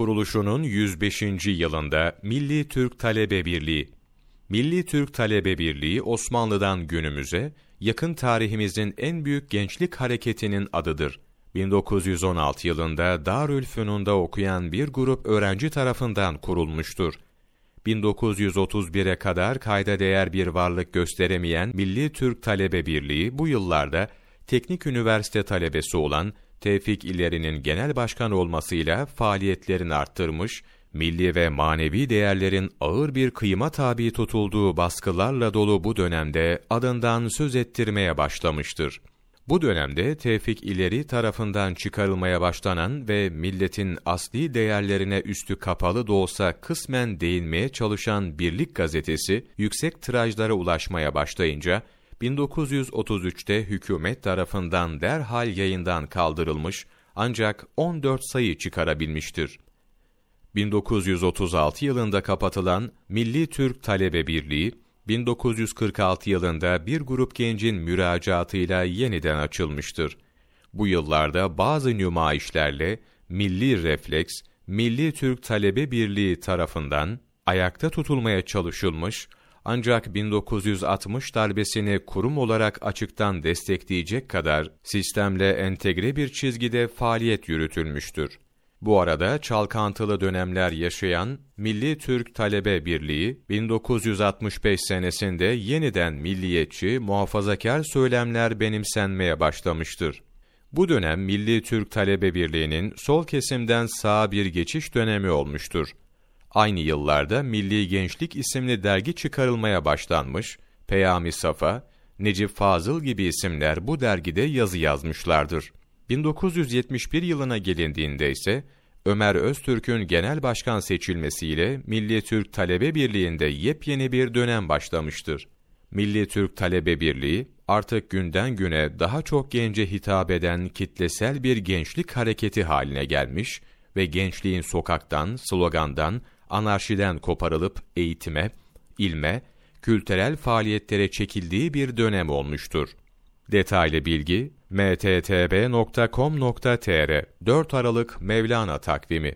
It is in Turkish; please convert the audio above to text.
Kuruluşunun 105. yılında Milli Türk Talebe Birliği Milli Türk Talebe Birliği Osmanlı'dan günümüze yakın tarihimizin en büyük gençlik hareketinin adıdır. 1916 yılında Darülfünun'da okuyan bir grup öğrenci tarafından kurulmuştur. 1931'e kadar kayda değer bir varlık gösteremeyen Milli Türk Talebe Birliği bu yıllarda teknik üniversite talebesi olan Tevfik İleri'nin genel başkan olmasıyla faaliyetlerini arttırmış, milli ve manevi değerlerin ağır bir kıyma tabi tutulduğu baskılarla dolu bu dönemde adından söz ettirmeye başlamıştır. Bu dönemde Tevfik İleri tarafından çıkarılmaya başlanan ve milletin asli değerlerine üstü kapalı da olsa kısmen değinmeye çalışan Birlik gazetesi yüksek tirajlara ulaşmaya başlayınca 1933'te hükümet tarafından derhal yayından kaldırılmış ancak 14 sayı çıkarabilmiştir. 1936 yılında kapatılan Milli Türk Talebe Birliği 1946 yılında bir grup gencin müracaatıyla yeniden açılmıştır. Bu yıllarda bazı nümayişlerle Milli Refleks, Milli Türk Talebe Birliği tarafından ayakta tutulmaya çalışılmış ancak 1960 darbesini kurum olarak açıktan destekleyecek kadar sistemle entegre bir çizgide faaliyet yürütülmüştür. Bu arada çalkantılı dönemler yaşayan Milli Türk Talebe Birliği 1965 senesinde yeniden milliyetçi, muhafazakar söylemler benimsenmeye başlamıştır. Bu dönem Milli Türk Talebe Birliği'nin sol kesimden sağa bir geçiş dönemi olmuştur. Aynı yıllarda Milli Gençlik isimli dergi çıkarılmaya başlanmış, Peyami Safa, Necip Fazıl gibi isimler bu dergide yazı yazmışlardır. 1971 yılına gelindiğinde ise Ömer Öztürk'ün genel başkan seçilmesiyle Milli Türk Talebe Birliği'nde yepyeni bir dönem başlamıştır. Milli Türk Talebe Birliği artık günden güne daha çok gence hitap eden kitlesel bir gençlik hareketi haline gelmiş ve gençliğin sokaktan, slogandan, anarşiden koparılıp eğitime, ilme, kültürel faaliyetlere çekildiği bir dönem olmuştur. Detaylı bilgi mttb.com.tr 4 Aralık Mevlana takvimi